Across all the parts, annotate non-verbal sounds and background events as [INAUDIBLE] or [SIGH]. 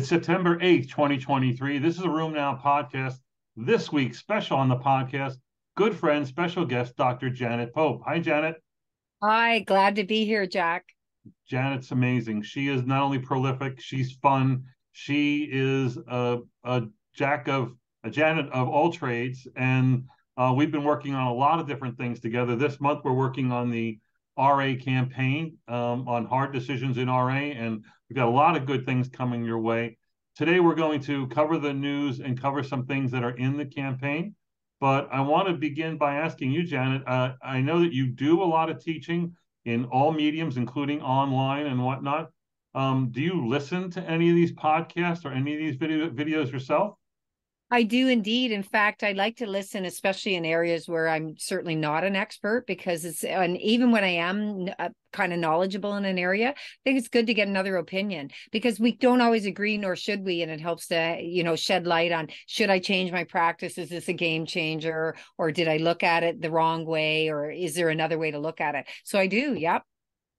It's September 8th, 2023. This is a RheumNow podcast. This week, special on the podcast, good friend, special guest, Dr. Janet Pope. Hi, Janet. Hi, glad to be here, Jack. Janet's amazing. She is not only prolific, she's fun. She is a, a jack of a Janet of all trades. And uh, we've been working on a lot of different things together. This month, we're working on the RA campaign um, on hard decisions in RA, and we've got a lot of good things coming your way. Today, we're going to cover the news and cover some things that are in the campaign. But I want to begin by asking you, Janet. Uh, I know that you do a lot of teaching in all mediums, including online and whatnot. Um, do you listen to any of these podcasts or any of these video, videos yourself? I do indeed. In fact, I like to listen, especially in areas where I'm certainly not an expert, because it's, and even when I am uh, kind of knowledgeable in an area, I think it's good to get another opinion because we don't always agree, nor should we. And it helps to, you know, shed light on should I change my practice? Is this a game changer? Or did I look at it the wrong way? Or is there another way to look at it? So I do. Yep.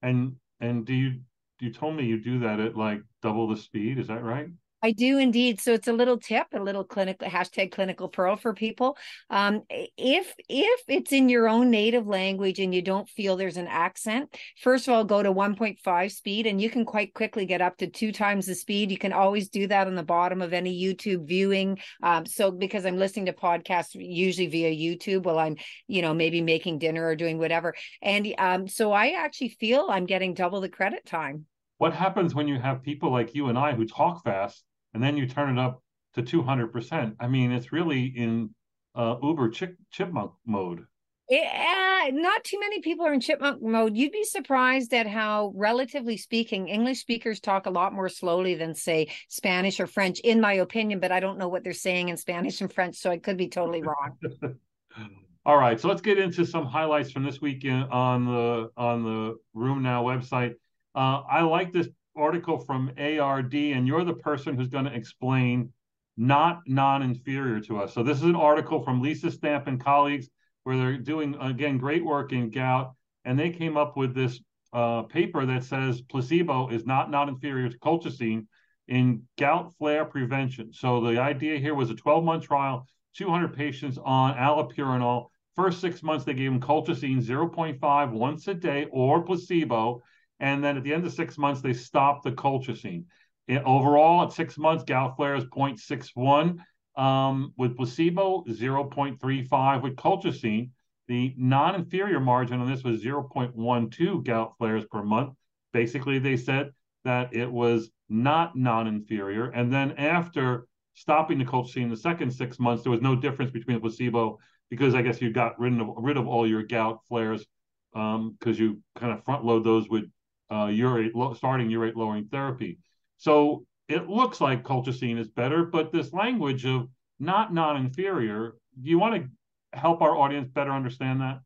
And, and do you, you told me you do that at like double the speed. Is that right? I do indeed. So it's a little tip, a little clinical hashtag clinical pearl for people. Um, if if it's in your own native language and you don't feel there's an accent, first of all, go to 1.5 speed, and you can quite quickly get up to two times the speed. You can always do that on the bottom of any YouTube viewing. Um, so because I'm listening to podcasts usually via YouTube while I'm, you know, maybe making dinner or doing whatever, and um, so I actually feel I'm getting double the credit time. What happens when you have people like you and I who talk fast? And then you turn it up to 200%. I mean, it's really in uh, Uber chip, chipmunk mode. Yeah, not too many people are in chipmunk mode. You'd be surprised at how, relatively speaking, English speakers talk a lot more slowly than, say, Spanish or French, in my opinion. But I don't know what they're saying in Spanish and French, so I could be totally wrong. [LAUGHS] All right, so let's get into some highlights from this weekend on the on the RheumNow website. Uh, I like this article from ARD, and you're the person who's going to explain not non-inferior to us. So this is an article from Lisa Stamp and colleagues where they're doing again great work in gout, and they came up with this uh, paper that says placebo is not non-inferior to colchicine in gout flare prevention. So the idea here was a 12-month trial, 200 patients on allopurinol. First six months, they gave them colchicine 0.5 once a day or placebo and then at the end of six months, they stopped the colchicine. It, overall, at six months, gout is 0.61. Um, with placebo, 0.35. With colchicine, the non inferior margin on this was 0.12 gout flares per month. Basically, they said that it was not non inferior. And then after stopping the colchicine the second six months, there was no difference between the placebo because I guess you got rid of, rid of all your gout flares because um, you kind of front load those with uh, urate starting urate lowering therapy. So it looks like colchicine is better, but this language of not non-inferior, do you want to help our audience better understand that?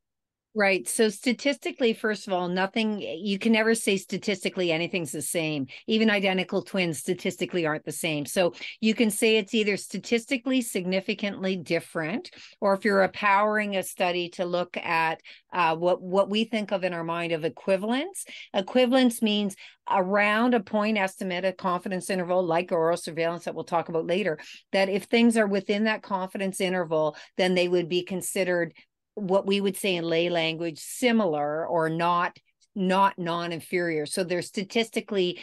Right. So statistically, first of all, nothing you can never say statistically anything's the same. Even identical twins statistically aren't the same. So you can say it's either statistically significantly different, or if you're powering a study to look at uh, what what we think of in our mind of equivalence. Equivalence means around a point estimate, a confidence interval, like oral surveillance that we'll talk about later. That if things are within that confidence interval, then they would be considered what we would say in lay language similar or not not non-inferior so they're statistically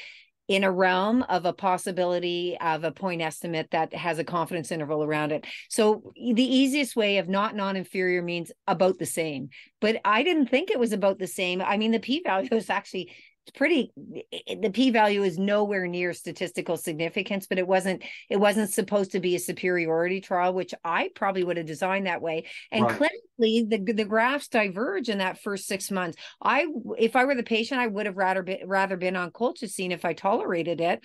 in a realm of a possibility of a point estimate that has a confidence interval around it. So the easiest way of not non-inferior means about the same. But I didn't think it was about the same. I mean, the p-value [LAUGHS] is actually it's pretty the p-value is nowhere near statistical significance but it wasn't it wasn't supposed to be a superiority trial which i probably would have designed that way. And right. clinically the the graphs diverge in that first six months. I if i were the patient i would have rather been rather been on colchicine if i tolerated it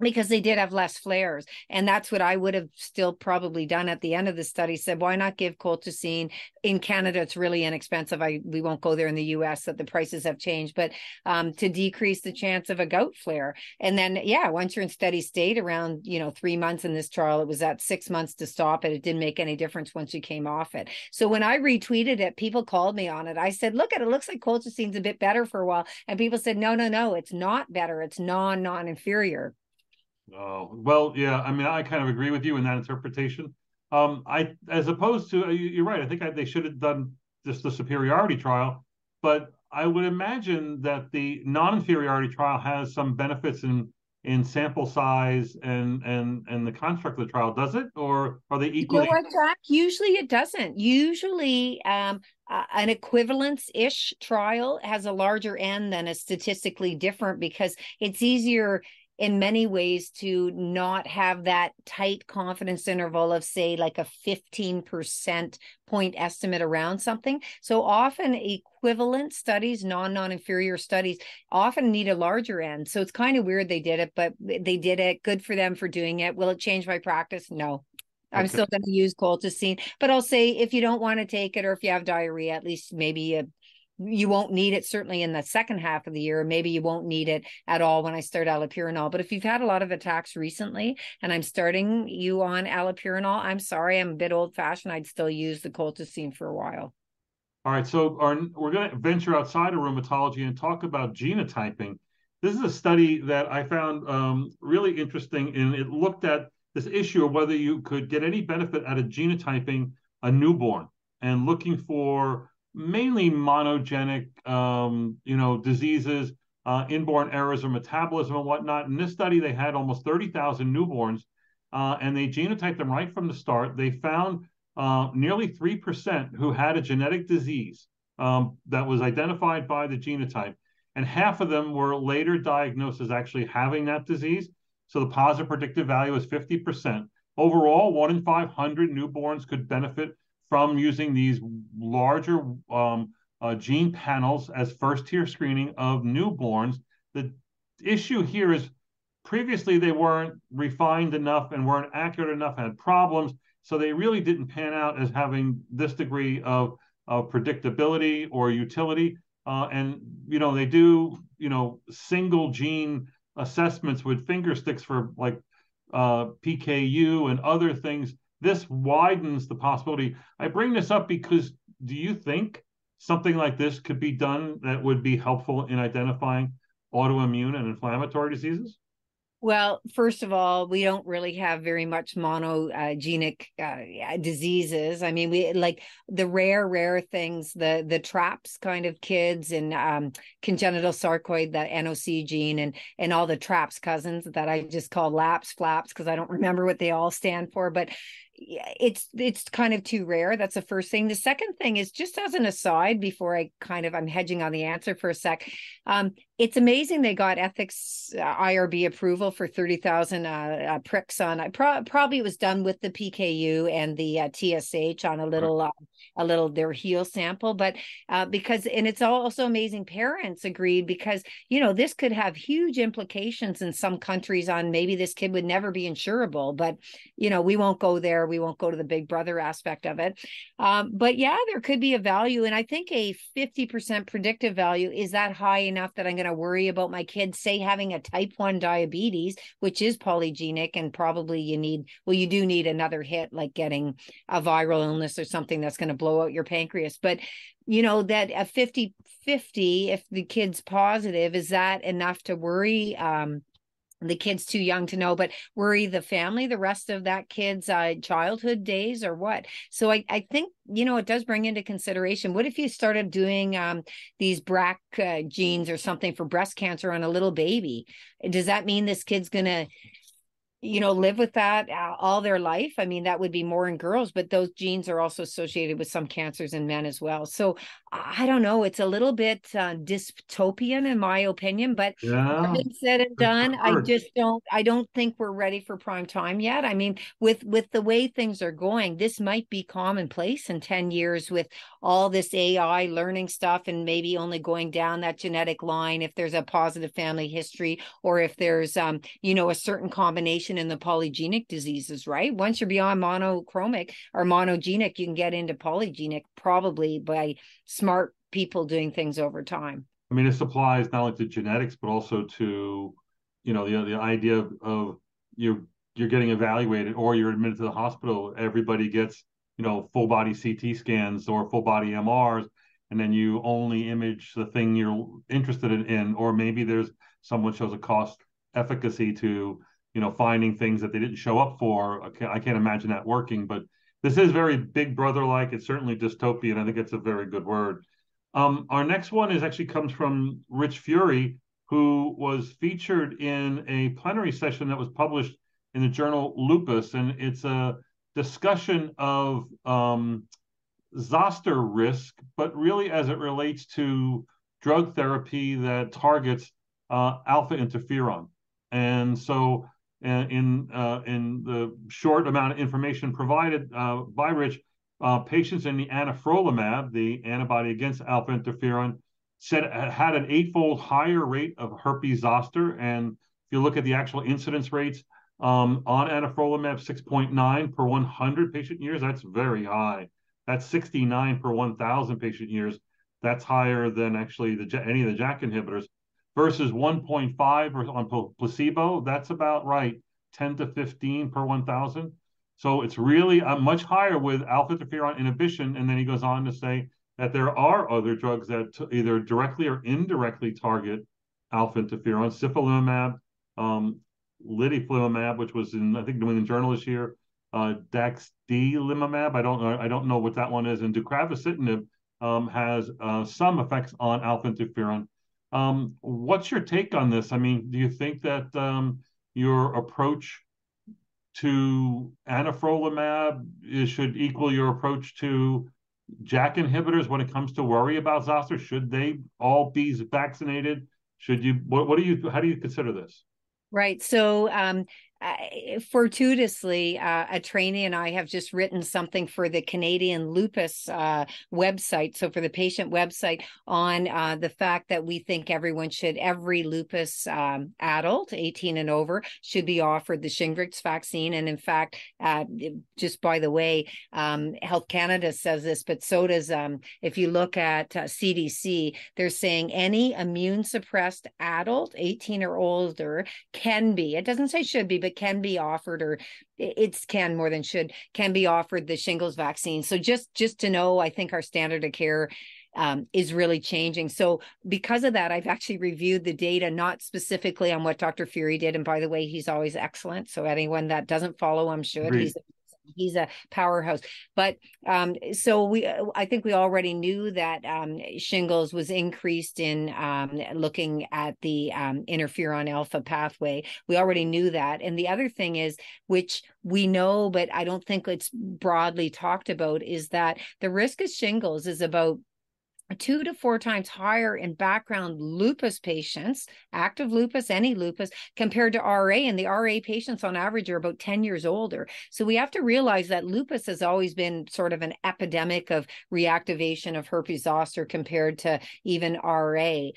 because they did have less flares. And that's what i would have still probably done at the end of the study said why not give colchicine? In canada it's really inexpensive. I we won't go there in the us that the prices have changed. But um, to decrease the chance of a gout flare. And then yeah once you're in steady state around you know three months in this trial it was at six months to stop it. It didn't make any difference once you came off it. So when i retweeted it people called me on it. I said look at it, it looks like colchicine's a bit better for a while. And people said no no no. It's not better. It's non non inferior Oh well, yeah. I mean, I kind of agree with you in that interpretation. Um, I, as opposed to, you're right. I think I, they should have done just the superiority trial, but I would imagine that the non-inferiority trial has some benefits in in sample size and and and the construct of the trial. Does it, or are they equally? You know what, Jack? Usually it doesn't. Usually, um, uh, an equivalence-ish trial has a larger n than a statistically different because it's easier in many ways to not have that tight confidence interval of say like a 15% point estimate around something. So often equivalent studies non non-inferior studies often need a larger end. So it's kind of weird they did it but they did it. Good for them for doing it. Will it change my practice? No. I'm still going to use colchicine, but I'll say if you don't want to take it or if you have diarrhea, at least maybe you you won't need it certainly in the second half of the year. Maybe you won't need it at all when I start allopurinol. But if you've had a lot of attacks recently and I'm starting you on allopurinol, I'm sorry, I'm a bit old fashioned. I'd still use the colchicine for a while. All right, so our, we're going to venture outside of rheumatology and talk about genotyping. This is a study that I found um, really interesting, and it looked at this issue of whether you could get any benefit out of genotyping a newborn and looking for mainly monogenic, um, you know, diseases, uh, inborn errors of metabolism and whatnot. In this study, they had almost 30,000 newborns, uh, and they genotyped them right from the start. They found uh, nearly 3% who had a genetic disease um, that was identified by the genotype, and half of them were later diagnosed as actually having that disease. So the positive predictive value is 50%. Overall, one in 500 newborns could benefit from using these larger um, uh, gene panels as first tier screening of newborns. The issue here is previously they weren't refined enough and weren't accurate enough, had problems. So they really didn't pan out as having this degree of, of predictability or utility. Uh, and, you know, they do, you know, single gene assessments with finger sticks for like uh, PKU and other things this widens the possibility. I bring this up because do you think something like this could be done that would be helpful in identifying autoimmune and inflammatory diseases? Well, first of all, we don't really have very much monogenic uh, diseases. I mean, we like the rare, rare things, the the TRAPS kind of kids and um, congenital sarcoid, that NOC gene, and and all the TRAPS cousins that I just call LAPS, FLAPS because I don't remember what they all stand for. But it's it's kind of too rare. That's the first thing. The second thing is just as an aside before i kind of i'm hedging on the answer for a sec um, it's amazing they got ethics uh, irb approval for 30000 uh, uh, pricks on I pro- probably it was done with the pku and the uh, tsh on a little uh, a little their heel sample but uh, because and it's also amazing parents agreed because you know this could have huge implications in some countries on maybe this kid would never be insurable but you know we won't go there we won't go to the big brother aspect of it. Um, but yeah, there could be a value. And I think a 50% predictive value is that high enough that I'm going to worry about my kids, say, having a type 1 diabetes, which is polygenic. And probably you need, well, you do need another hit, like getting a viral illness or something that's going to blow out your pancreas. But you know that a 50 50 if the kid's positive is that enough to worry um the kid's too young to know but worry the family the rest of that kid's uh, childhood days or what? So I, I think you know it does bring into consideration what if you started doing um, these brac uh, genes or something for breast cancer on a little baby? Does that mean this kid's gonna you know live with that uh, all their life i mean that would be more in girls but those genes are also associated with some cancers in men as well so i don't know it's a little bit uh, dystopian in my opinion but yeah. said and done i just don't i don't think we're ready for prime time yet i mean with with the way things are going this might be commonplace in 10 years with all this ai learning stuff and maybe only going down that genetic line if there's a positive family history or if there's um you know a certain combination in the polygenic diseases, right? Once you're beyond monochromic or monogenic, you can get into polygenic probably by smart people doing things over time. I mean, this applies not only to genetics, but also to, you know, the the idea of, of you you're getting evaluated or you're admitted to the hospital. Everybody gets, you know, full body CT scans or full body MRs, and then you only image the thing you're interested in, in or maybe there's someone shows a cost efficacy to you know, finding things that they didn't show up for. I can't, imagine that working, but this is very Big Brother like. It's certainly dystopian. I think it's a very good word. Um, our next one is actually comes from Rich Furie, who was featured in a plenary session that was published in the journal Lupus, and it's a discussion of um, zoster risk, but really as it relates to drug therapy that targets uh, alpha interferon. And so, uh, in uh, in the short amount of information provided uh, by Rich, uh, patients in the anifrolumab, the antibody against alpha interferon, said had an eightfold higher rate of herpes zoster. And if you look at the actual incidence rates um, on anifrolumab, 6.9 per 100 patient years, that's very high. That's 69 per 1,000 patient years. That's higher than actually the any of the JAK inhibitors versus 1.5 on placebo. That's about right, 10 to 15 per 1,000. So it's really uh, much higher with alpha interferon inhibition. And then he goes on to say that there are other drugs that either directly or indirectly target alpha interferon, sifalimumab, um, litifilimab, which was in I think New England Journal this year, uh, daxdilimab. I don't know. I don't know what that one is. And deucravacitinib um, has uh, some effects on alpha interferon. Um, what's your take on this? I mean, do you think that um, your approach to anifrolumab should equal your approach to JAK inhibitors when it comes to worry about zoster? Should they all be vaccinated? Should you? What, what do you? How do you consider this? Right. So um, uh, fortuitously, uh, a trainee and I have just written something for the Canadian Lupus uh, website. So, for the patient website, on uh, the fact that we think everyone should, every lupus um, adult, 18 and over, should be offered the Shingrix vaccine. And in fact, uh, just by the way, um, Health Canada says this, but so does, um, if you look at CDC, uh, they're saying any immune suppressed adult, 18 or older, can be, it doesn't say should be, but can be offered or it's can more than should can be offered the shingles vaccine so just just to know i think our standard of care um, is really changing. So, because of that, I've actually reviewed the data, not specifically on what Dr. Furie did. And by the way, he's always excellent. So, anyone that doesn't follow him should. He's he's a powerhouse. But um, so we, I think we already knew that um, shingles was increased in um, looking at the um, interferon alpha pathway. We already knew that. And the other thing is, which we know, but I don't think it's broadly talked about, is that the risk of shingles is about two to four times higher in background lupus patients, active lupus, any lupus, compared to RA. And the RA patients on average are about 10 years older. So we have to realize that lupus has always been sort of an epidemic of reactivation of herpes zoster compared to even RA.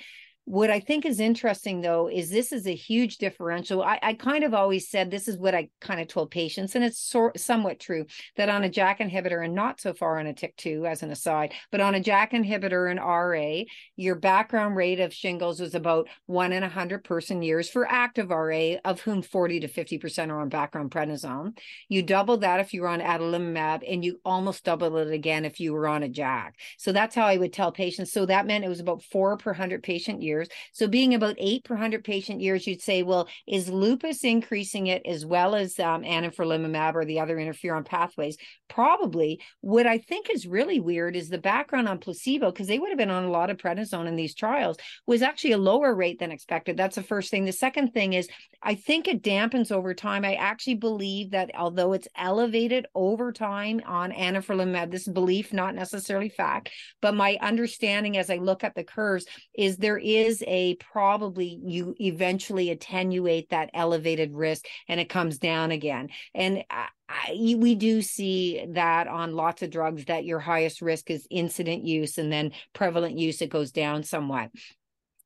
What I think is interesting, though, is this is a huge differential. I, I kind of always said this is what I kind of told patients, and it's so, somewhat true that on a JAK inhibitor, and not so far on a TYK2 as an aside, but on a JAK inhibitor and RA, your background rate of shingles was about one in a hundred person years for active RA, of whom 40 to 50% are on background prednisone. You double that if you were on adalimumab, and you almost double it again if you were on a JAK. So that's how I would tell patients. So that meant it was about four per hundred patient years years. So being about eight per 100 patient years, you'd say, well, is lupus increasing it as well as um, anifrolumab or the other interferon pathways? Probably. What I think is really weird is the background on placebo, because they would have been on a lot of prednisone in these trials, was actually a lower rate than expected. That's the first thing. The second thing is, I think it dampens over time. I actually believe that although it's elevated over time on anifrolumab, this belief, not necessarily fact, but my understanding as I look at the curves is there is is a probably you eventually attenuate that elevated risk and it comes down again. And I, I, we do see that on lots of drugs that your highest risk is incident use and then prevalent use, it goes down somewhat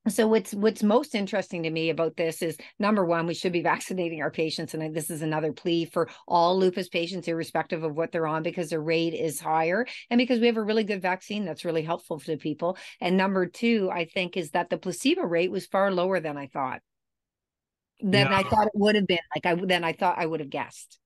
so what's what's most interesting to me about this is number one we should be vaccinating our patients and this is another plea for all lupus patients irrespective of what they're on because the rate is higher and because we have a really good vaccine that's really helpful to people. And number two i think is that the placebo rate was far lower than i thought. Than yeah. i thought it would have been like i than i thought i would have guessed.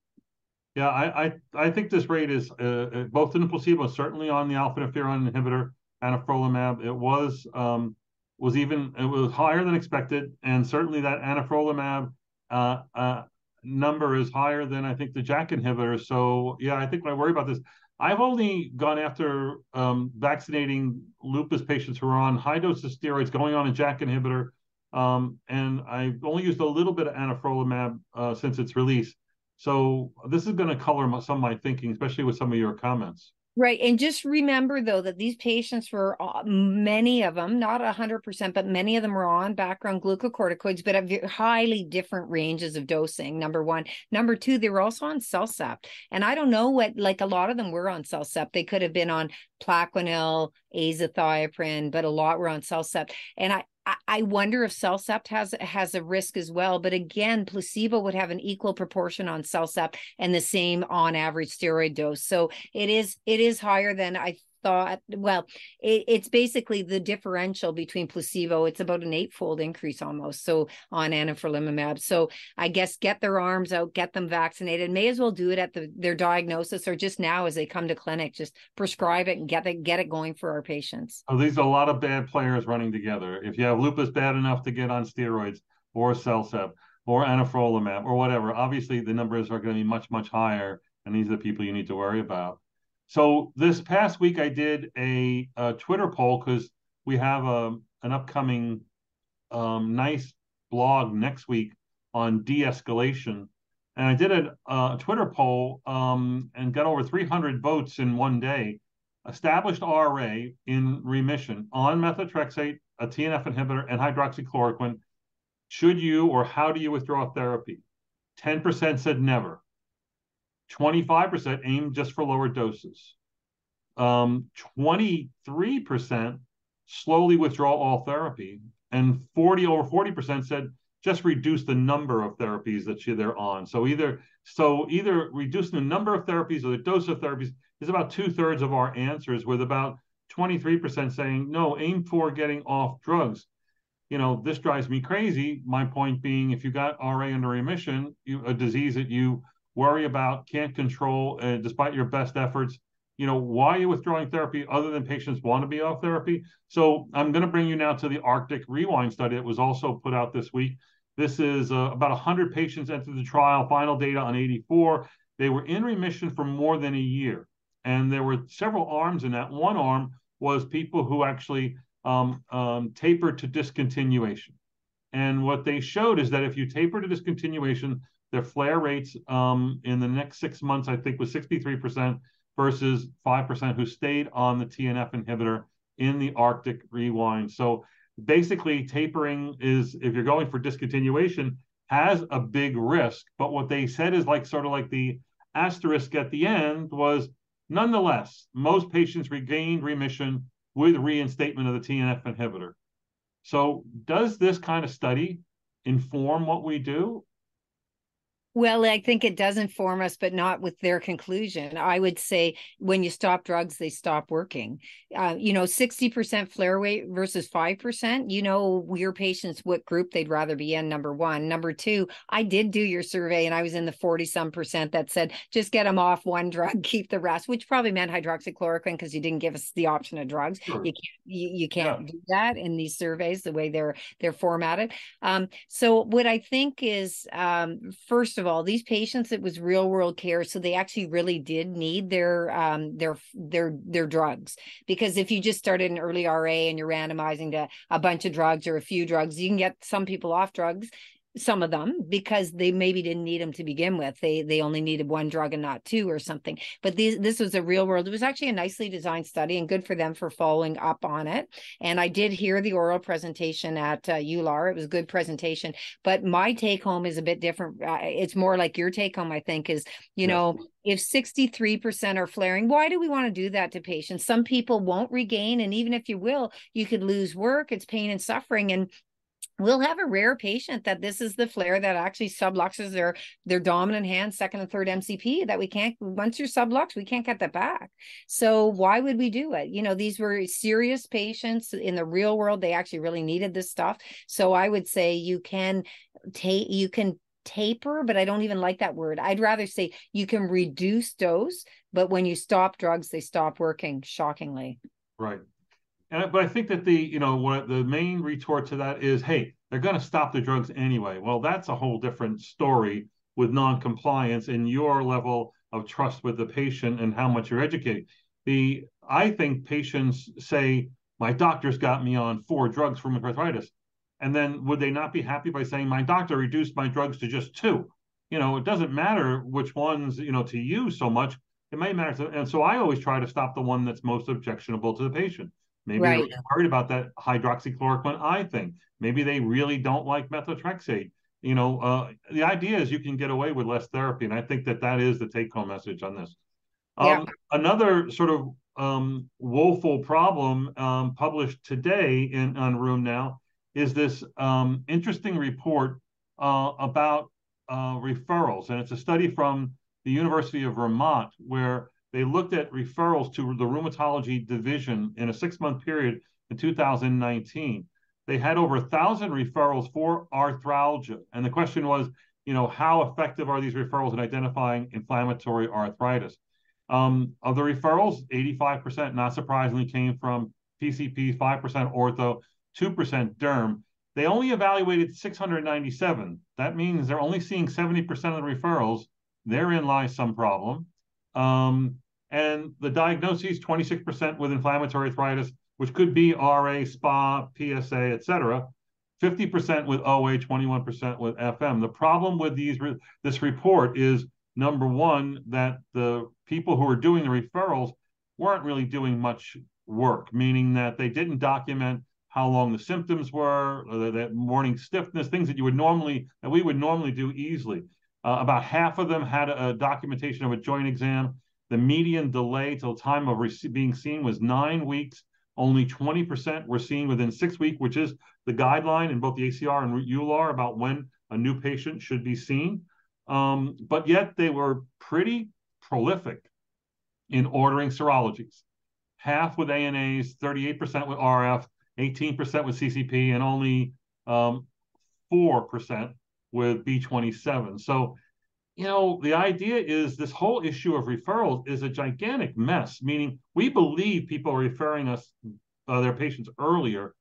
Yeah i i, I think this rate is uh, uh both in the placebo certainly on the alpha interferon inhibitor anifrolumab. It was um was even it was higher than expected, and certainly that anifrolumab uh, uh, number is higher than I think the JAK inhibitor. So yeah, I think I worry about this, I've only gone after um, vaccinating lupus patients who are on high doses of steroids, going on a JAK inhibitor, um, and I've only used a little bit of anifrolumab uh, since its release. So this is going to color some of my thinking, especially with some of your comments. Right. And just remember, though, that these patients were, many of them, not 100%, but many of them were on background glucocorticoids, but at highly different ranges of dosing, number one. Number two, they were also on CellCept. And I don't know what, like a lot of them were on CellCept. They could have been on Plaquenil, azathioprine, but a lot were on CellCept. And I, I wonder if CellCept has has a risk as well. But again, placebo would have an equal proportion on CellCept and the same on average steroid dose. So it is it is higher than I thought well it, it's basically the differential between placebo it's about an eightfold increase almost so on anifrolumab. So i guess get their arms out get them vaccinated may as well do it at the, their diagnosis or just now as they come to clinic just prescribe it and get it get it going for our patients. Oh these are a lot of bad players running together. If you have lupus bad enough to get on steroids or CellCept or anifrolumab or whatever obviously the numbers are going to be much much higher and these are the people you need to worry about so this past week, I did a, a Twitter poll because we have a, um, an upcoming um, nice blog next week on de-escalation, and I did a, a Twitter poll um, and got over 300 votes in one day. Established RA in remission on methotrexate, a TNF inhibitor, and hydroxychloroquine. Should you or how do you withdraw therapy? 10% said never. 25% aim just for lower doses. Um, 23% slowly withdraw all therapy. And 40 over 40% said just reduce the number of therapies that they're on. So either so either reducing the number of therapies or the dose of therapies is about two thirds of our answers, with about 23% saying no, aim for getting off drugs. You know, this drives me crazy. My point being, if you got RA under remission, you, a disease that you worry about, can't control, uh, despite your best efforts. You know, why are you withdrawing therapy other than patients want to be off therapy? So I'm going to bring you now to the Arctic Rewind study that was also put out this week. This is uh, about 100 patients entered the trial, final data on 84. They were in remission for more than a year. And there were several arms in that. One arm was people who actually um, um, tapered to discontinuation. And what they showed is that if you taper to discontinuation, their flare rates um, in the next six months, I think, was 63% versus 5% who stayed on the TNF inhibitor in the Arctic rewind. So basically, tapering is, if you're going for discontinuation, has a big risk. But what they said is like sort of like the asterisk at the end was nonetheless, most patients regained remission with reinstatement of the TNF inhibitor. So, does this kind of study inform what we do? Well, I think it does inform us, but not with their conclusion. I would say when you stop drugs, they stop working. Uh, you know, 60% flare rate versus 5%, you know, your patients, what group they'd rather be in, number one. Number two, I did do your survey and I was in the 40 some percent that said, just get them off one [LAUGHS] drug, keep the rest, which probably meant hydroxychloroquine because you didn't give us the option of drugs. Sure. You can't, you, you can't yeah. do that in these surveys, the way they're, they're formatted. Um, so what I think is, um, first of all, these patients it was real world care, so they actually really did need their um, their their their drugs. Because if you just started an early RA and you're randomizing to a bunch of drugs or a few drugs, you can get some people off drugs some of them because they maybe didn't need them to begin with. They they only needed one drug and not two or something. But this this was a real world. It was actually a nicely designed study and good for them for following up on it. And i did hear the oral presentation at uh, EULAR it was a good presentation. But my take home is a bit different. Uh, it's more like your take home i think is you know if 63% are flaring why do we want to do that to patients? Some people won't regain and even if you will you could lose work. It's pain and suffering. And we'll have a rare patient that this is the flare that actually subluxes their their dominant hand second and third mcp that we can't once you're sublux we can't get that back. So why would we do it? You know these were serious patients in the real world. They actually really needed this stuff. So i would say you can take you can taper but i don't even like that word. I'd rather say you can reduce dose but when you stop drugs they stop working shockingly. Right and, but I think that the you know what the main retort to that is, hey, they're going to stop the drugs anyway. Well, that's a whole different story with non-compliance and your level of trust with the patient and how much you're educating. The I think patients say, my doctor's got me on four drugs for rheumatoid arthritis. And then would they not be happy by saying, my doctor reduced my drugs to just two? You know, it doesn't matter which ones, you know, to use so much. It may matter. To, and so I always try to stop the one that's most objectionable to the patient. Maybe right. they're worried about that hydroxychloroquine I thing. Maybe they really don't like methotrexate. You know, uh, the idea is you can get away with less therapy, and I think that that is the take-home message on this. Um, yeah. Another sort of um, woeful problem um, published today in on RheumNow is this um, interesting report uh, about uh, referrals, and it's a study from the University of Vermont where they looked at referrals to the rheumatology division in a six-month period in 2019. They had over a thousand referrals for arthralgia, and the question was, you know, how effective are these referrals in identifying inflammatory arthritis? Um, of the referrals, 85%, not surprisingly, came from PCP, 5% ortho, 2% derm. They only evaluated 697. That means they're only seeing 70% of the referrals. Therein lies some problem. Um, and the diagnoses 26% with inflammatory arthritis, which could be RA, SPA, PSA, etc. 50% with OA, 21% with FM. The problem with these this report is number one that the people who are doing the referrals weren't really doing much work, meaning that they didn't document how long the symptoms were, that morning stiffness, things that you would normally that we would normally do easily. Uh, about half of them had a, a, documentation of a joint exam. The median delay till time of being seen was nine weeks. Only 20% were seen within six weeks, which is the guideline in both the ACR and EULAR about when a new patient should be seen. Um, but yet they were pretty prolific in ordering serologies. Half with ANAs, 38% with RF, 18% with CCP, and only um, 4% with B27. So, you know, the idea is this whole issue of referrals is a gigantic mess, meaning we believe people are referring us uh, their patients earlier,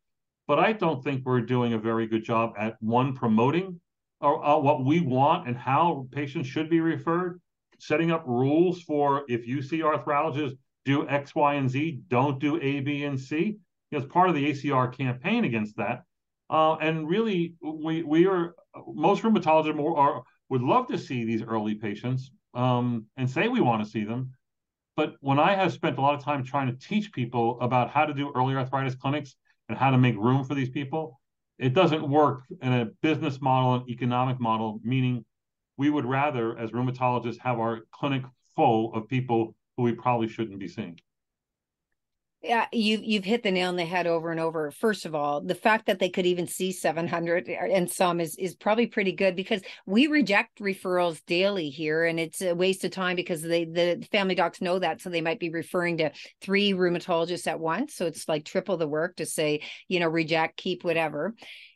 but I don't think we're doing a very good job at one, promoting or, uh, what we want and how patients should be referred, setting up rules for if you see arthralgias, do X, Y, and Z, don't do A, B, and C. As part of the ACR campaign against that. Uh, and really, we we are most rheumatologists are, would love to see these early patients um, and say we want to see them. But when I have spent a lot of time trying to teach people about how to do early arthritis clinics and how to make room for these people, it doesn't work in a business model and economic model, meaning we would rather, as rheumatologists, have our clinic full of people who we probably shouldn't be seeing. Yeah, you you've hit the nail on the head over and over. First of all, the fact that they could even see 700 eh, eh, and some is is probably pretty good because we reject referrals daily here, and it's a waste of time because they the family docs know that, so they might be referring to three rheumatologists at once. So it's like triple the work to say, you know, reject, keep, whatever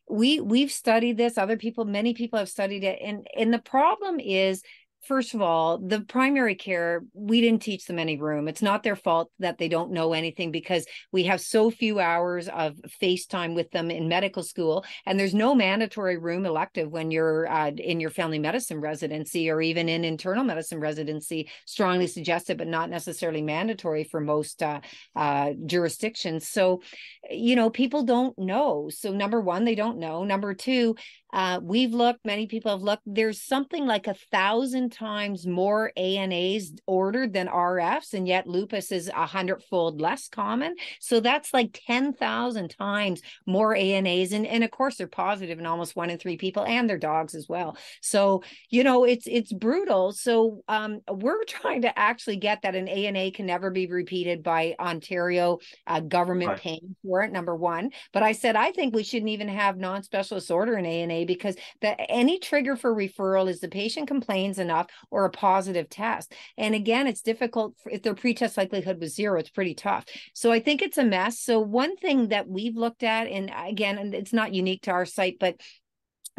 we we've studied this other people many people have studied it and and the problem is first of all, the primary care, we didn't teach them any rheum. It's not their fault that they don't know anything because we have so few hours of FaceTime with them in medical school. And there's no mandatory rheum elective when you're uh, in your family medicine residency or even in internal medicine residency, strongly suggested, but not necessarily mandatory for most uh, uh, jurisdictions. So, you know, people don't know. So, number one, they don't know. Number two, uh, we've looked, many people have looked. There's something like a thousand times more ANAs ordered than RFs, and yet lupus is a hundredfold less common. So that's like 10,000 times more ANAs. And, and of course, they're positive in almost one in three people and their dogs as well. So, you know, it's it's brutal. So um, we're [LAUGHS] trying to actually get that an ANA can never be repeated by Ontario uh, government right. paying for it, number one. But I said, I think we shouldn't even have non specialist order in ANA because the any trigger for referral is the patient complains enough or a positive test. And again, it's difficult if their pretest likelihood was zero, it's pretty tough. So I think it's a mess. So one thing that we've looked at, and again, and it's not unique to our site, but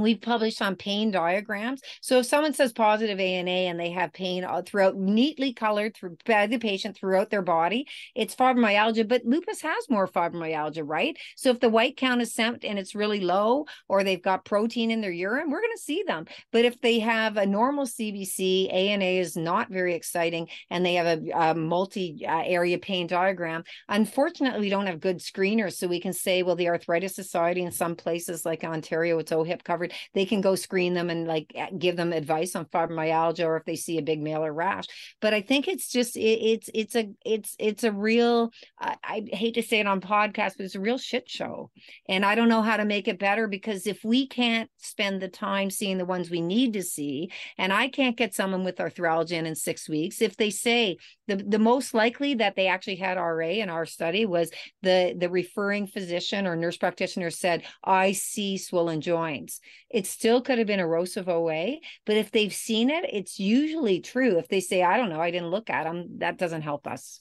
we've published on pain diagrams. So if someone says positive ANA and they have pain all throughout, neatly colored through by the patient throughout their body, it's fibromyalgia. But lupus has more fibromyalgia, right? So if the white count is sent and it's really low, or they've got protein in their urine, we're going to see them. But if they have a normal CBC, ANA is not very exciting, and they have a, a multi-area uh, pain diagram. Unfortunately, we don't have good screeners, so we can say, well, the Arthritis Society in some places like Ontario, it's OHIP covered they can go screen them and like give them advice on fibromyalgia or if they see a big malar rash but i think it's just it, it's it's a it's it's a real I, I hate to say it on podcast but it's a real shit show and i don't know how to make it better because if we can't spend the time seeing the ones we need to see and i can't get someone with arthralgia in six weeks if they say the, the most likely that they actually had RA in our study was the the referring physician or nurse practitioner said, I see swollen joints. It still could have been erosive OA, but if they've seen it, it's usually true. If they say, I don't know, I didn't look at them, that doesn't help us.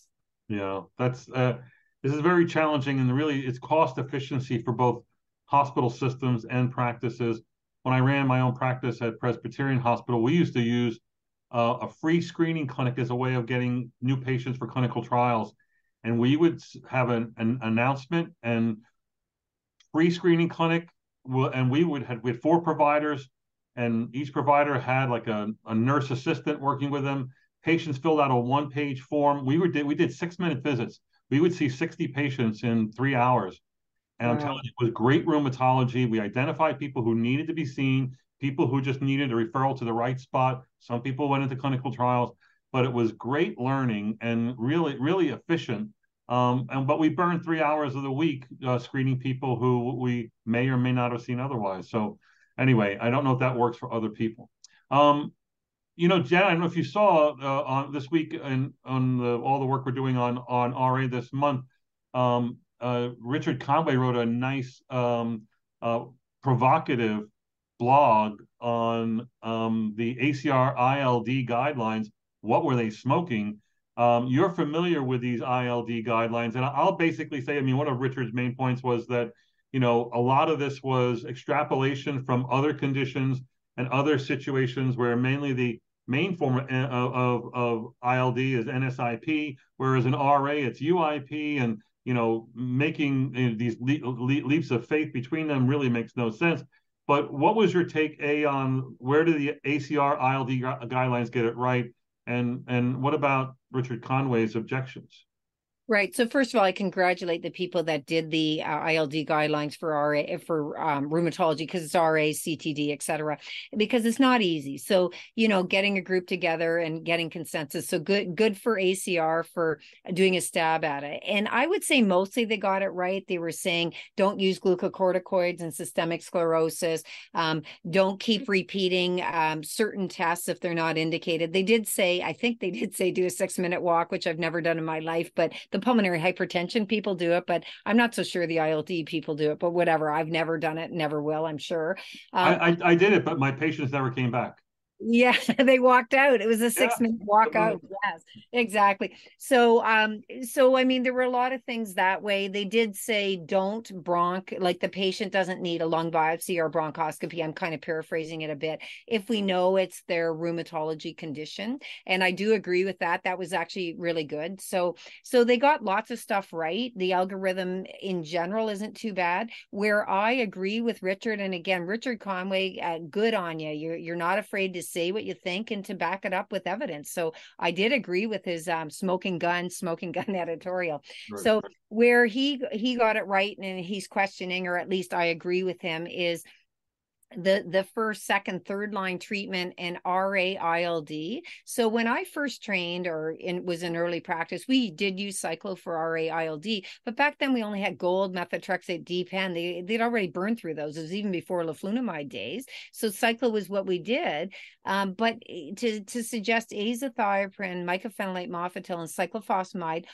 Yeah, that's uh, this is very challenging and really it's cost efficiency for both hospital systems and practices. When I ran my own practice at Presbyterian Hospital, we used to use uh, a free screening clinic as a way of getting new patients for clinical trials. And we would have an, an announcement and free screening clinic. And we would have we had four providers, and each provider had like a, a nurse assistant working with them. Patients filled out a one page form. We were did we did six minute visits. We would see 60 patients in three hours. And wow. I'm telling you, it was great rheumatology. We identified people who needed to be seen people who just needed a referral to the right spot. Some people went into clinical trials, but it was great learning and really, really efficient. Um, and but we burn three hours of the week uh, screening people who we may or may not have seen otherwise. So anyway, I don't know if that works for other people. Um, you know, Jen, I don't know if you saw uh, on this week and on the, all the work we're doing on on RA this month. Um, uh, Richard Conway wrote a nice, um, uh, provocative blog on um, the ACR ILD guidelines. What were they smoking? Um, you're familiar with these ILD guidelines, and I'll basically say, I mean, one of Richard's main points was that, you know, a lot of this was extrapolation from other conditions and other situations where mainly the main form of, of, of ILD is NSIP, whereas in RA it's UIP, and you know, making you know, these le- le- leaps of faith between them really makes no sense. But what was your take, A, on where do the ACR ILD guidelines get it right? And, and what about Richard Conway's objections? Right. So first of all, I congratulate the people that did the uh, ILD guidelines for RA for um, rheumatology because it's RA, CTD, et cetera, because it's not easy. So you know, getting a group together and getting consensus. So good, good for ACR for doing a stab at it. And I would say mostly they got it right. They were saying don't use glucocorticoids and systemic sclerosis. Um, don't keep repeating um, certain tests if they're not indicated. They did say, I think they did say do a six minute walk, which I've never done in my life, but the pulmonary hypertension people do it, but I'm not so sure the ILD people do it. But whatever, I've never done it, never will. I'm sure. Um, I, I, I did it, but my patients never came back. Yeah, [LAUGHS] they walked out. It was a six yeah. minute walk out. Yes, exactly. So, um, so I mean, there were a lot of things that way. They did say don't bronch, like the patient doesn't need a lung biopsy or bronchoscopy. I'm kind of paraphrasing it a bit. If we know it's their rheumatology condition, and I do agree with that. That was actually really good. So, so they got lots of stuff right. The algorithm in general isn't too bad. Where I agree with Richard, and again, Richard Conway, uh, good on you. You're you're not afraid to say what you think and to back it up with evidence. So I did agree with his um, smoking gun, smoking [LAUGHS] gun editorial. Right. So where he he got it right and he's questioning, or at least I agree with him, is the the first second third line treatment and RA ILD so when I first trained or in was in early practice we did use cyclo for RA ILD but back then we only had gold methotrexate D-pen they they'd already burned through those. It was even before leflunomide days. So cyclo was what we did. Um, but eh, to to suggest azathioprine mycophenolate mofetil and cyclophosphamide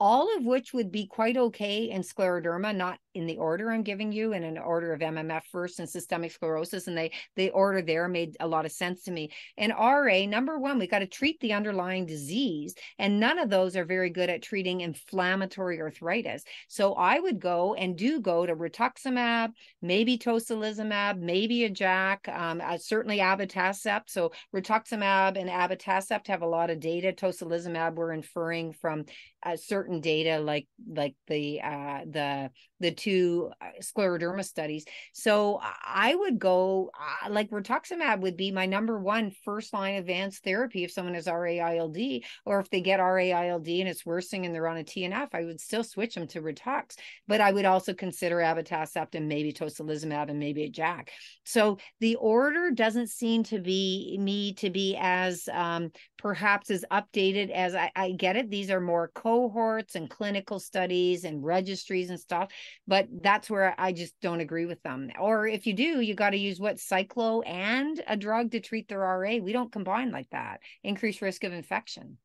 all of which would be quite okay in scleroderma, not in the order I'm giving you in an order of MMF first and systemic sclerosis. And they the order there made a lot of sense to me. And RA, number one, we got to treat the underlying disease. And none of those are very good at treating inflammatory arthritis. So I would go and do go to rituximab, maybe tocilizumab, maybe a JAK, um, uh, certainly abatacept. So rituximab and abatacept have a lot of data. Tocilizumab, we're inferring from uh, certain data like like the uh, the the two uh, scleroderma studies. So I would go uh, like rituximab would be my number one first line advanced therapy if someone has RA-ILD or if they get RA-ILD and it's worsening and they're on a TNF, I would still switch them to Ritux. But I would also consider abatacept and maybe tocilizumab and maybe a JAK. So the order doesn't seem to be me to be as um, perhaps as updated as I, I get it. These are more cohorts and clinical studies and registries and stuff but that's where I just don't agree with them. Or if you do, you got to use what cyclo and a drug to treat their RA. We don't combine like that. Increased risk of infection.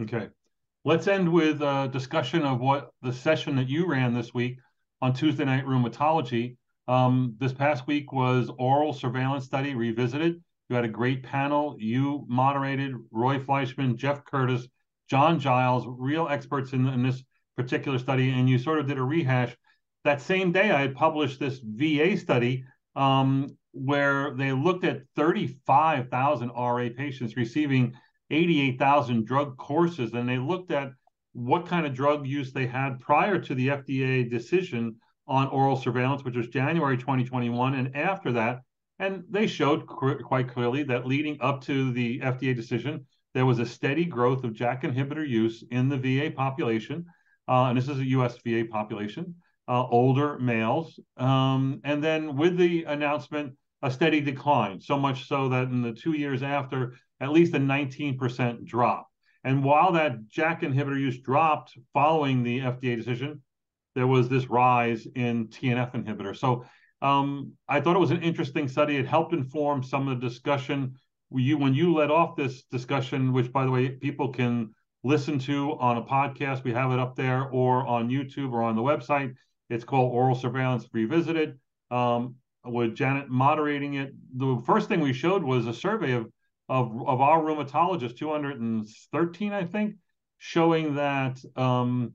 Okay. Let's end with a discussion of what the session that you ran this week on Tuesday Night Rheumatology. Um, this past week was oral surveillance study revisited. You had a great panel. You moderated Roy Fleischmann, Jeff Curtis, John Giles, real experts in, in this particular study, and you sort of did a rehash that same day, I published this VA study um, where they looked at 35,000 RA patients receiving 88,000 drug courses, and they looked at what kind of drug use they had prior to the FDA decision on oral surveillance, which was January 2021, and after that. And they showed cr- quite clearly that leading up to the FDA decision, there was a steady growth of JAK inhibitor use in the VA population. Uh, and this is a US VA population uh, older males. Um, and then with the announcement, a steady decline, so much so that in the two years after, at least a 19% drop. And while that JAK inhibitor use dropped following the FDA decision, there was this rise in TNF inhibitor. So um, I thought it was an interesting study. It helped inform some of the discussion. You, when you led off this discussion, which by the way, people can listen to on a podcast, we have it up there, or on YouTube or on the website. It's called Oral Surveillance Revisited. Um, with Janet moderating it, the first thing we showed was a survey of of, of our rheumatologists, 213, I think, showing that um,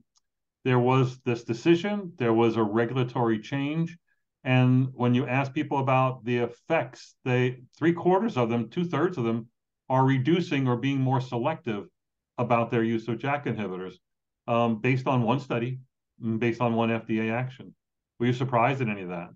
there was this decision, there was a regulatory change. And when you ask people about the effects, they three quarters of them, two thirds of them, are reducing or being more selective about their use of JAK inhibitors, um, based on one study based on one FDA action. Were you surprised at any of that?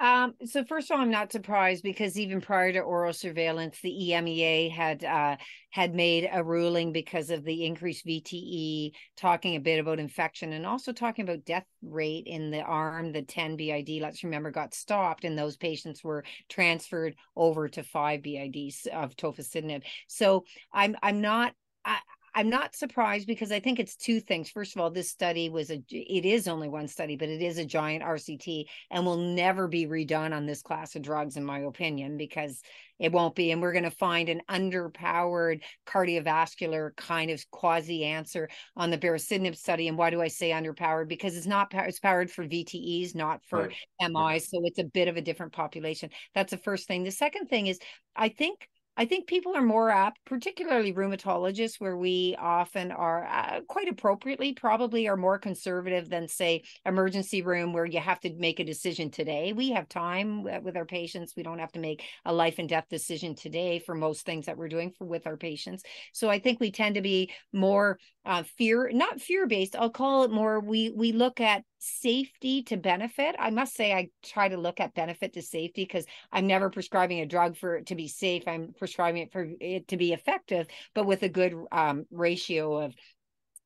Um, so first of all, I'm not surprised because even prior to oral surveillance, the EMEA had uh, had made a ruling because of the increased VTE, talking a bit about infection and also talking about death rate in the arm. The 10 BID, let's remember, got stopped, and those patients were transferred over to five BIDs of tofacitinib. So I'm I'm not. I, I'm not surprised because I think it's two things. First of all, this study was a it is only one study, but it is a giant RCT and will never be redone on this class of drugs, in my opinion, because it won't be. And we're going to find an underpowered cardiovascular kind of quasi answer on the baricitinib study. And why do I say underpowered? Because it's not it's powered for VTEs, not for right. MIs. So it's a bit of a different population. That's the first thing. The second thing is I think I think people are more apt, particularly rheumatologists, where we often are uh, quite appropriately probably are more conservative than, say, emergency room, where you have to make a decision today. We have time with our patients. We don't have to make a life and death decision today for most things that we're doing for, with our patients. So I think we tend to be more uh, fear, not fear based. I'll call it more. We we look at safety to benefit. I must say, I try to look at benefit to safety because I'm never prescribing a drug for it to be safe. I'm prescribing it for it to be effective, but with a good um, ratio of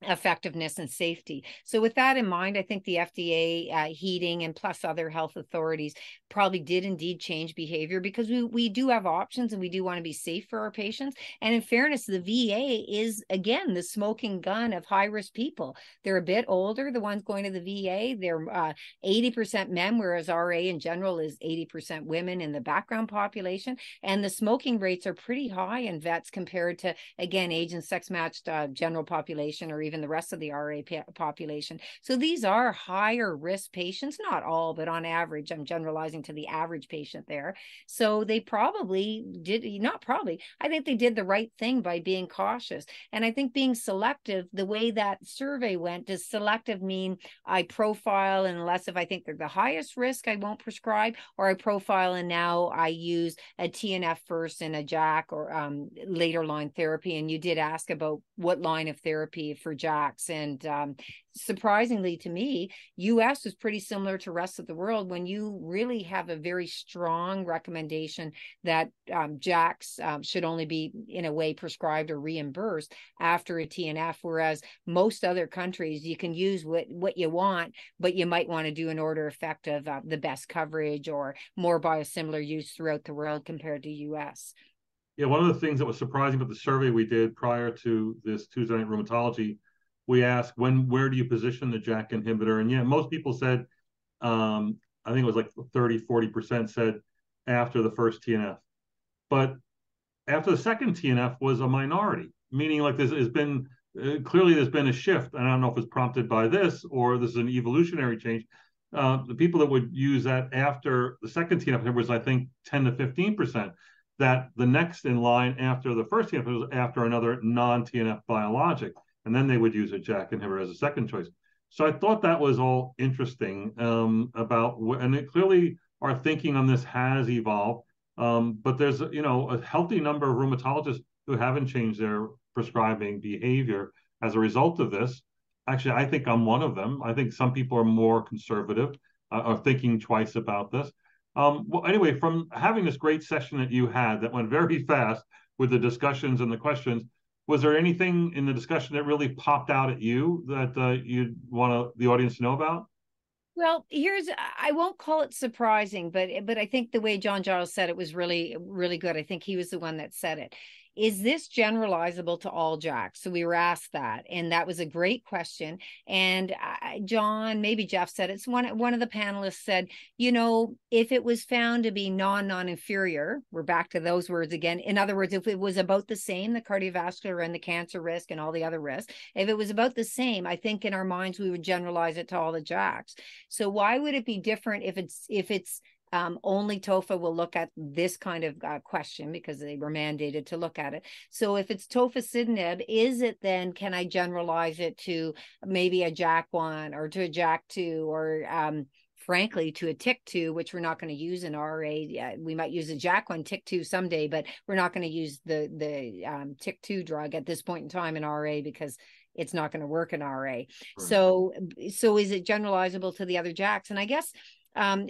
effectiveness and safety. So, with that in mind, I think the FDA, uh, heating, and plus other health authorities probably did indeed change behavior because we, we do have options and we do want to be safe for our patients. And in fairness, the VA is again the smoking gun of high risk people. They're a bit older, the ones going to the VA. They're uh, 80% men, whereas RA in general is 80% women in the background population. And the smoking rates are pretty high in vets compared to, again, age and sex matched uh, general population or even the rest of the RA population. So these are higher risk patients, not all, but on average, I'm generalizing to the average patient there. So they probably did, not probably, I think they did the right thing by being cautious. And I think being selective, the way that survey went, does selective mean I profile and unless if I think they're the highest risk, I won't prescribe, or I profile and now I use a TNF first and a JAK or um, later line therapy. And you did ask about what line of therapy for JAKs. And um, surprisingly to me, US is pretty similar to rest of the world when you really have a very strong recommendation that um, um, should only be in a way prescribed or reimbursed after a TNF, whereas most other countries you can use what what you want, but you might want to do an order effect of uh, the best coverage or more biosimilar use throughout the world compared to US. Yeah, one of the things that was surprising about the survey we did prior to this Tuesday night rheumatology we asked when where do you position the JAK inhibitor? And yeah, most people said, um, I think it was like 30, 40% said after the first TNF. But after the second TNF was a minority, meaning like this has been uh, clearly there's been a shift. And I don't know if it's prompted by this or this is an evolutionary change. Uh, the people that would use that after the second TNF was, I think, 10 to 15%. That the next in line after the first TNF was after another non TNF biologic and then they would use a JAK inhibitor as a second choice. So I thought that was all interesting um, about, and it clearly our thinking on this has evolved. Um, but there's you know a healthy number of rheumatologists who haven't changed their prescribing behavior as a result of this. Actually, I think I'm one of them. I think some people are more conservative, uh, are thinking twice about this. Um, well, anyway, from having this great session that you had that went very [LAUGHS] fast with the discussions and the questions, was there anything in the discussion that really popped out at you that uh, you want the audience to know about? Well, here's I won't call it surprising, but but I think the way John Giles said it was really really good. I think he was the one that said it is this generalizable to all JAKs? So we were asked that, and that was a great question. And uh, John, maybe Jeff said it's one. One of the panelists said, you know, if it was found to be non non inferior, we're back to those words again. In other words, if it was about the same, the cardiovascular and the cancer risk and all the other risks, if it was about the same, I think in our minds we would generalize it to all the JAKs. So why would it be different if it's if it's um, only TOFA will look at this kind of uh, question because they were mandated to look at it. So if it's tofacitinib, is it then, can I generalize it to maybe a JAK1 or to a JAK2 or um, frankly to a TYK2, which we're not going to use in RA. Yeah, we might use a JAK1 TYK2 someday, but we're not going to use the the um, TYK2 drug at this point in time in RA because it's not going to work in RA. Right. So so is it generalizable to the other JAKs? And I guess um,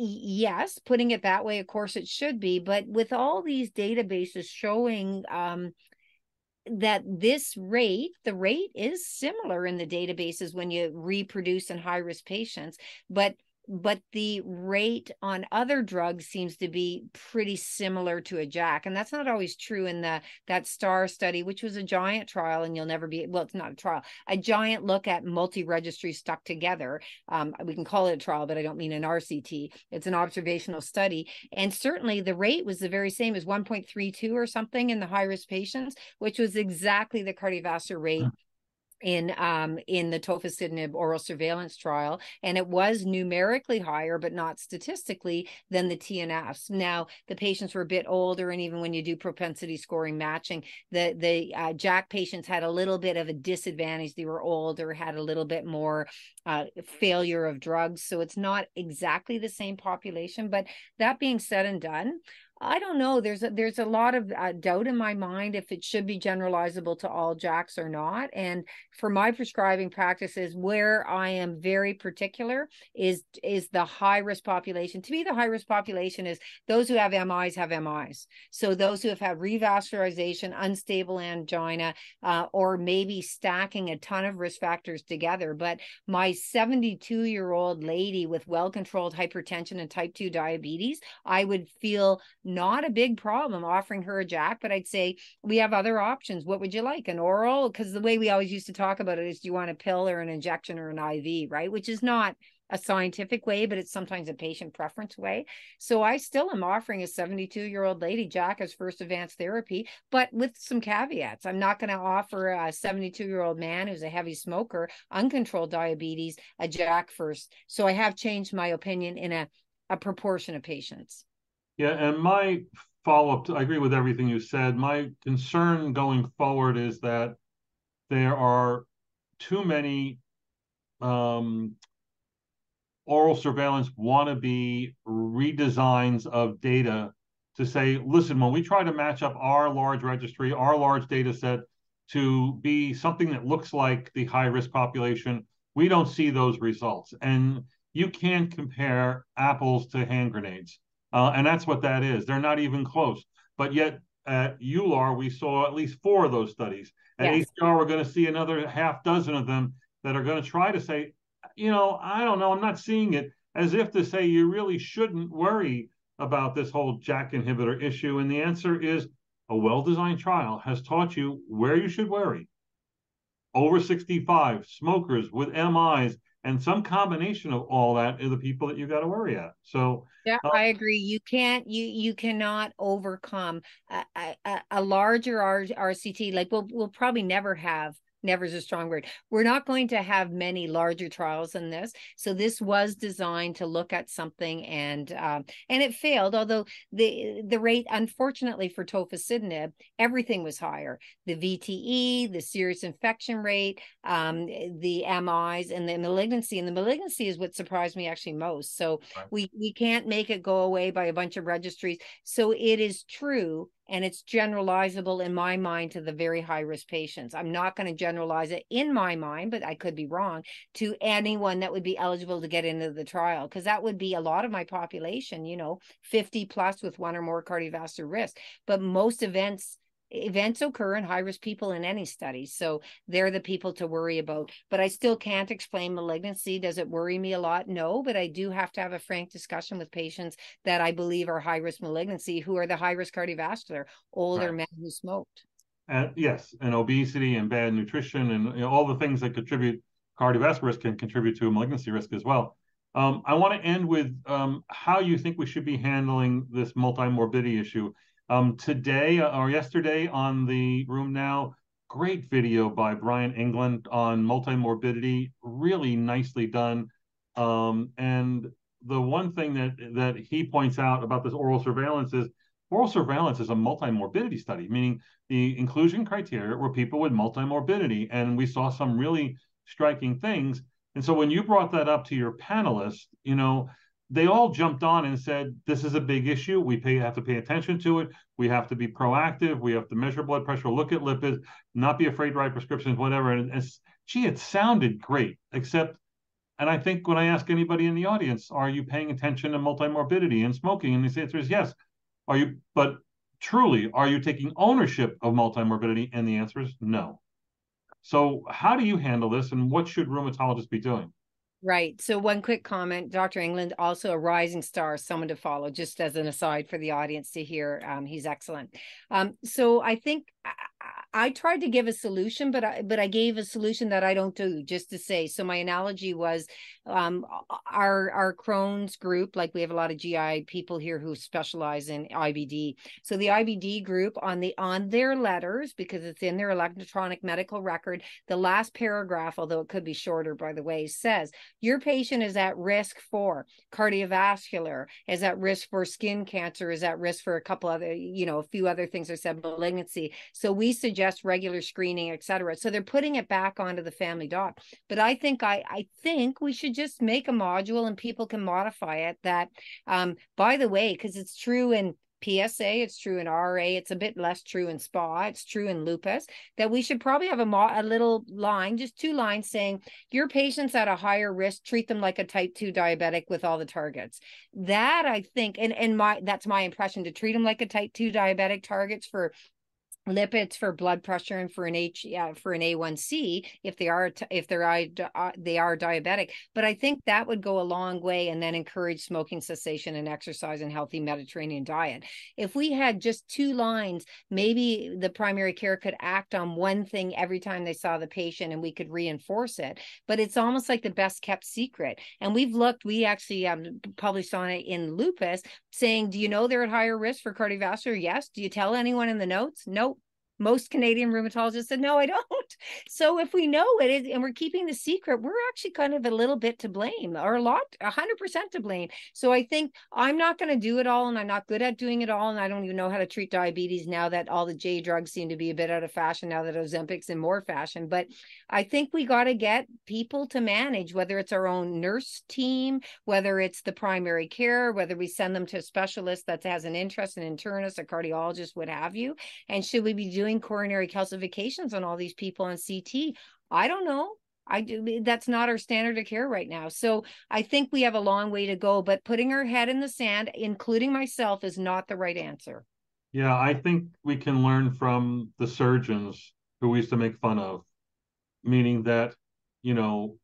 yes putting it that way of course it should be but with all these databases showing um, that this rate the rate is similar in the databases when you reproduce in high risk patients but but the rate on other drugs seems to be pretty similar to a JAK And that's not always true in the that STAR study, which was a giant trial, and you'll never be well, it's not a trial, a giant look at multi-registry stuck together. Um, we can call it a trial, but I don't mean an RCT. It's an observational study. And certainly the rate was the very same as 1.32 or something in the high-risk patients, which was exactly the cardiovascular rate in um in the tofacitinib oral surveillance trial and it was numerically higher but not statistically than the TNFs now the patients were a bit older and even when you do propensity scoring matching the the uh, JAK patients had a little bit of a disadvantage. They were older had a little bit more uh, failure of drugs. So it's not exactly the same population but that being said and done I don't know. There's a, there's a lot of uh, doubt in my mind if it should be generalizable to all JAKs or not. And for my prescribing practices, where I am very particular is is the high risk population. To me, the high risk population is those who have MIs have MIs. So those who have had revascularization, unstable angina, uh, or maybe stacking a ton of risk factors together. But my 72 year old lady with well controlled hypertension and type 2 diabetes, I would feel not a big problem offering her a JAK, but I'd say we have other options. What would you like? An oral? Because the way we always used to talk about it is do you want a pill or an injection or an IV, right? Which is not a scientific way, but it's sometimes a patient preference way. So I still am offering a 72 year old lady JAK as first advanced therapy, but with some caveats. I'm not going to offer a 72 year old man who's a heavy smoker, uncontrolled diabetes, a JAK first. So I have changed my opinion in a, a proportion of patients. Yeah, and my follow up, I agree with everything you said. My concern going forward is that there are too many um, oral surveillance wannabe redesigns of data to say, listen, when we try to match up our large registry, our large data set to be something that looks like the high risk population, we don't see those results. And you can't compare apples to hand grenades. Uh, and that's what that is. They're not even close. But yet at EULAR, we saw at least four of those studies. At yes. ACR, we're going to see another half dozen of them that are going to try to say, you know, I don't know, I'm not seeing it, as if to say you really shouldn't worry about this whole JAK inhibitor issue. And the answer is a well designed trial has taught you where you should worry. Over 65, smokers with MIs, and some combination of all that are the people that you got to worry at. So, yeah, uh, I agree. You can't, you you cannot overcome a, a, a larger RCT. Like we'll we'll probably never have never is a strong word. We're not going to have many larger trials than this. So this was designed to look at something and um, and it failed. Although the the rate, unfortunately for tofacitinib, everything was higher. The VTE, the serious infection rate, um, the MIs, and the malignancy. And the malignancy is what surprised me actually most. So right. we we can't make it go away by a bunch of registries. So it is true and it's generalizable in my mind to the very high risk patients. I'm not going to generalize it in my mind, but I could be wrong to anyone that would be eligible to get into the trial because that would be a lot of my population, you know, 50 plus with one or more cardiovascular risk. But most events events occur in high risk people in any study. So they're the people to worry about. But I still can't explain malignancy. Does it worry me a lot? No, but I do have to have a frank discussion with patients that I believe are high risk malignancy who are the high risk cardiovascular, older right. men who smoked. Uh, yes, and obesity and bad nutrition and you know, all the things that contribute cardiovascular risk can contribute to a malignancy risk as well. Um, I want to end with um, how you think we should be handling this multimorbidity issue. Um, today uh, or yesterday on the RheumNow, great video by Bryant England on multimorbidity, really nicely done. Um, and the one thing that that he points out about this oral surveillance is oral surveillance is a multimorbidity study, meaning the inclusion criteria were people with multimorbidity, and we saw some really striking things. And so when you brought that up to your panelists, you know, they all jumped on and said, "This is a big issue. We pay, have to pay attention to it. We have to be proactive. We have to measure blood pressure, look at lipids, not be afraid to write prescriptions, whatever." And, and gee, it sounded great, except, and I think when I ask anybody in the audience, "Are you paying attention to multimorbidity and smoking?" and the answer is yes. Are you? But truly, are you taking ownership of multimorbidity? And the answer is no. So, how do you handle this, and what should rheumatologists be doing? Right. So one quick comment, Dr. England, also a rising star, someone to follow, just as an aside for the audience to hear. Um, he's excellent. Um, so I think I tried to give a solution, but I but I gave a solution that I don't do. Just to say, so my analogy was, um, our our Crohn's group, like we have a lot of GI people here who specialize in IBD. So the IBD group on the on their letters, because it's in their electronic medical record, the last paragraph, although it could be shorter, by the way, says your patient is at risk for cardiovascular, is at risk for skin cancer, is at risk for a couple other, you know, a few other things. I said malignancy. So we suggest suggest regular screening, et cetera. So they're putting it back onto the family doc. But I think I I think we should just make a module and people can modify it. That um, by the way, because it's true in PSA, it's true in RA, it's a bit less true in SPA, it's true in lupus, that we should probably have a, mo- a little line, just two lines saying your patients at a higher risk, treat them like a type 2 diabetic with all the targets. That I think, and, and my that's my impression to treat them like a type 2 diabetic targets for lipids for blood pressure and for an H yeah, for an A1C if they are if they're they are diabetic. But I think that would go a long way and then encourage smoking cessation and exercise and healthy Mediterranean diet. If we had just two lines maybe the primary care could act on one thing every time they saw the patient and we could reinforce it. But it's almost like the best kept secret. And we've looked we actually um, published on it in lupus saying do you know they're at higher risk for cardiovascular? Yes. Do you tell anyone in the notes? Nope most Canadian rheumatologists said, no, I don't. [LAUGHS] So if we know it and we're keeping the secret, we're actually kind of a little bit to blame or a lot, a hundred percent to blame. So I think I'm not going to do it all and I'm not good at doing it all. And I don't even know how to treat diabetes now that all the J drugs seem to be a bit out of fashion now that Ozempic's in more fashion. But I think we got to get people to manage, whether it's our own nurse team, whether it's the primary care, whether we send them to a specialist that has an interest, an internist, a cardiologist, what have you. And should we be doing doing coronary calcifications on all these people on CT? I don't know. I do that's not our standard of care right now. So I think we have a long way to go, but putting our head in the sand, including myself, is not the right answer. Yeah, I think we can learn from the surgeons who we used to make fun of, meaning that, you know,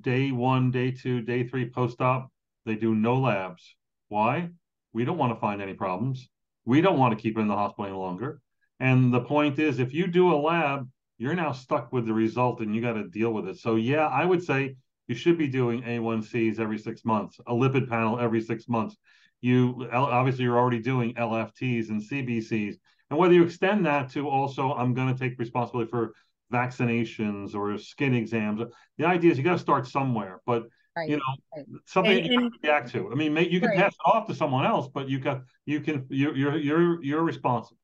day one, day two, day three post op, they do no labs. Why? We don't want to find any problems. We don't want to keep in the hospital any longer. And the point is, if you do a lab, you're now stuck with the result and you got to deal with it. So, yeah, I would say you should be doing A1Cs every six months, a lipid panel every six months. You obviously you're already doing LFTs and CBCs. And whether you extend that to also, I'm going to take responsibility for vaccinations or skin exams. The idea is you got to start somewhere, but right, you know right. something and, you and, react to. I mean, you can right. pass it off to someone else, but you can you can you're you're you're, you're responsible.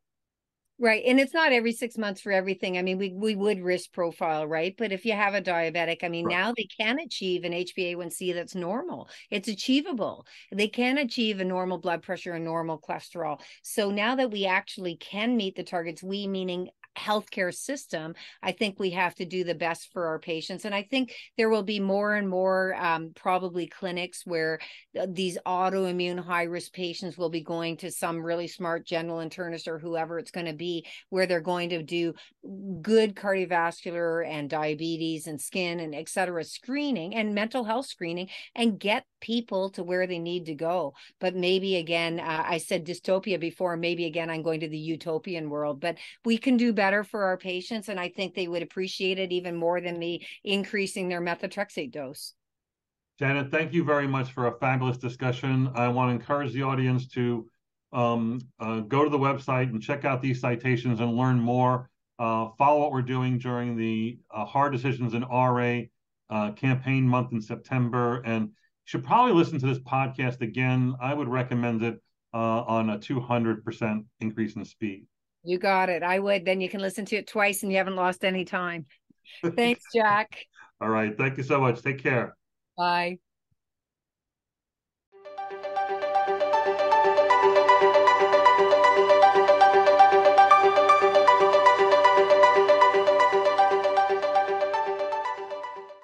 Right. And it's not every six months for everything. I mean, we, we would risk profile, right? But if you have a diabetic, I mean, right. now they can achieve an HbA1c that's normal. It's achievable. They can achieve a normal blood pressure and normal cholesterol. So now that we actually can meet the targets, we meaning healthcare system, I think we have to do the best for our patients. And I think there will be more and more um, probably clinics where uh, these autoimmune high risk patients will be going to some really smart general internist or whoever it's going to be, where they're going to do good cardiovascular and diabetes and skin and et cetera screening and mental health screening and get people to where they need to go. But maybe again, uh, I said dystopia before, maybe again, I'm going to the utopian world, but we can do better for our patients. And I think they would appreciate it even more than me increasing their methotrexate dose. Janet, thank you very much for a fabulous discussion. I want to encourage the audience to um, uh, go to the website and check out these citations and learn more. Uh, follow what we're doing during the uh, Hard Decisions in RA uh, campaign month in September. And should probably listen to this podcast again. I would recommend it uh, on a 200% increase in speed. You got it. I would. Then you can listen to it twice and you haven't lost any time. [LAUGHS] Thanks, Jack. All right. Thank you so much. Take care. Bye.